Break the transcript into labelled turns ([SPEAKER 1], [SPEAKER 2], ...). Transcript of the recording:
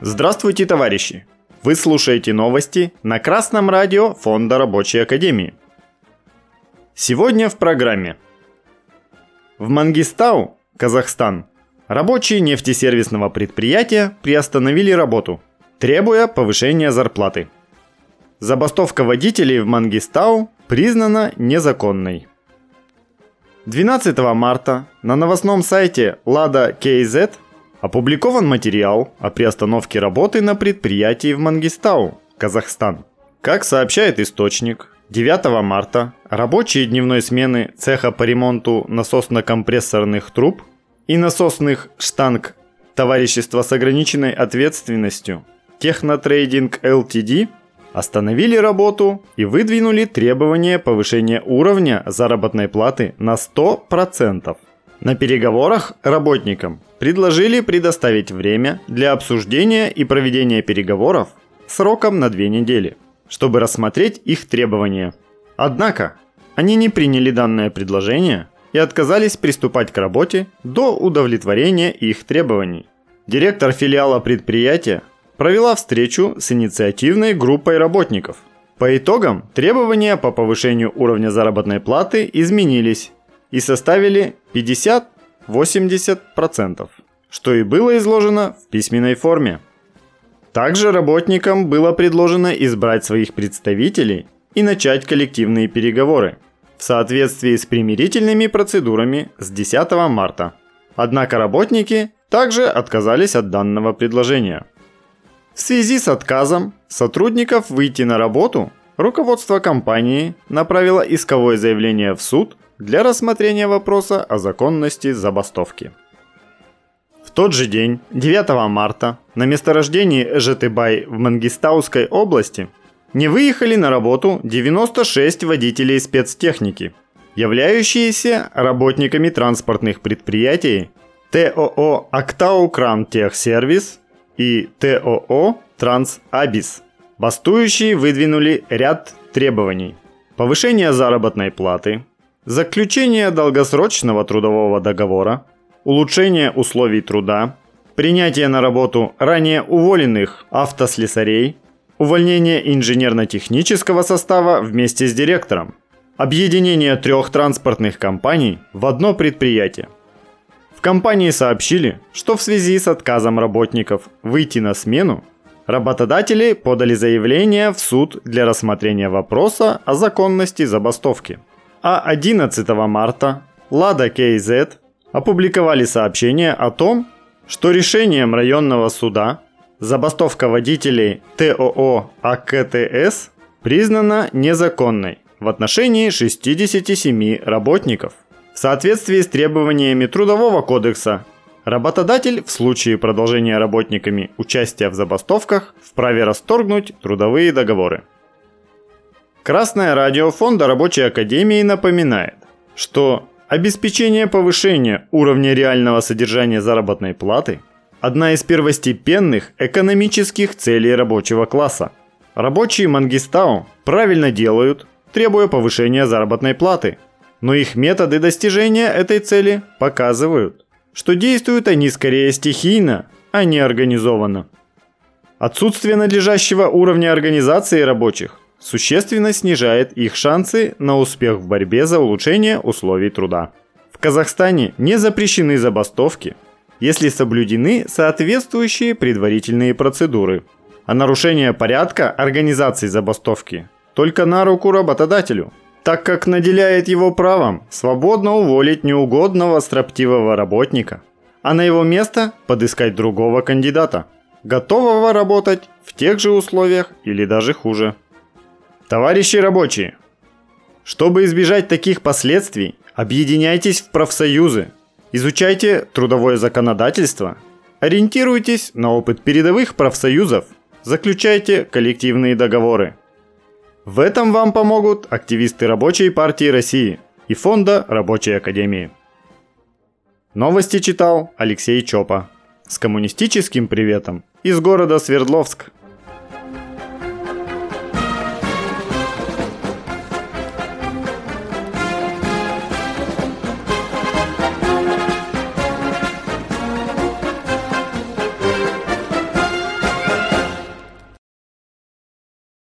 [SPEAKER 1] Здравствуйте, товарищи! Вы слушаете новости на Красном радио Фонда Рабочей Академии. Сегодня в программе. В Мангистау, Казахстан, рабочие нефтесервисного предприятия приостановили работу, требуя повышения зарплаты. Забастовка водителей в Мангистау признана незаконной. 12 марта на новостном сайте Lada KZ Опубликован материал о приостановке работы на предприятии в Мангистау, Казахстан. Как сообщает источник, 9 марта рабочие дневной смены цеха по ремонту насосно-компрессорных труб и насосных штанг товарищества с ограниченной ответственностью Технотрейдинг ЛТД остановили работу и выдвинули требование повышения уровня заработной платы на 100%. На переговорах работникам предложили предоставить время для обсуждения и проведения переговоров сроком на две недели, чтобы рассмотреть их требования. Однако, они не приняли данное предложение и отказались приступать к работе до удовлетворения их требований. Директор филиала предприятия провела встречу с инициативной группой работников. По итогам требования по повышению уровня заработной платы изменились и составили 50-80%, что и было изложено в письменной форме. Также работникам было предложено избрать своих представителей и начать коллективные переговоры в соответствии с примирительными процедурами с 10 марта. Однако работники также отказались от данного предложения. В связи с отказом сотрудников выйти на работу, руководство компании направило исковое заявление в суд для рассмотрения вопроса о законности забастовки. В тот же день, 9 марта, на месторождении Жетыбай в Мангистауской области не выехали на работу 96 водителей спецтехники, являющиеся работниками транспортных предприятий ТОО «Актау Кран Техсервис» и ТОО «Трансабис». Бастующие выдвинули ряд требований. Повышение заработной платы, Заключение долгосрочного трудового договора, улучшение условий труда, принятие на работу ранее уволенных автослесарей, увольнение инженерно-технического состава вместе с директором, объединение трех транспортных компаний в одно предприятие. Компании сообщили, что в связи с отказом работников выйти на смену, работодатели подали заявление в суд для рассмотрения вопроса о законности забастовки – а 11 марта Лада КЗ опубликовали сообщение о том, что решением районного суда забастовка водителей ТОО АКТС признана незаконной в отношении 67 работников. В соответствии с требованиями Трудового кодекса, работодатель в случае продолжения работниками участия в забастовках вправе расторгнуть трудовые договоры. Красное радио Фонда Рабочей Академии напоминает, что обеспечение повышения уровня реального содержания заработной платы – одна из первостепенных экономических целей рабочего класса. Рабочие Мангистау правильно делают, требуя повышения заработной платы, но их методы достижения этой цели показывают, что действуют они скорее стихийно, а не организованно. Отсутствие надлежащего уровня организации рабочих существенно снижает их шансы на успех в борьбе за улучшение условий труда. В Казахстане не запрещены забастовки, если соблюдены соответствующие предварительные процедуры. А нарушение порядка организации забастовки только на руку работодателю, так как наделяет его правом свободно уволить неугодного строптивого работника, а на его место подыскать другого кандидата, готового работать в тех же условиях или даже хуже. Товарищи рабочие, чтобы избежать таких последствий, объединяйтесь в профсоюзы, изучайте трудовое законодательство, ориентируйтесь на опыт передовых профсоюзов, заключайте коллективные договоры. В этом вам помогут активисты Рабочей партии России и Фонда Рабочей Академии. Новости читал Алексей Чопа. С коммунистическим приветом из города Свердловск.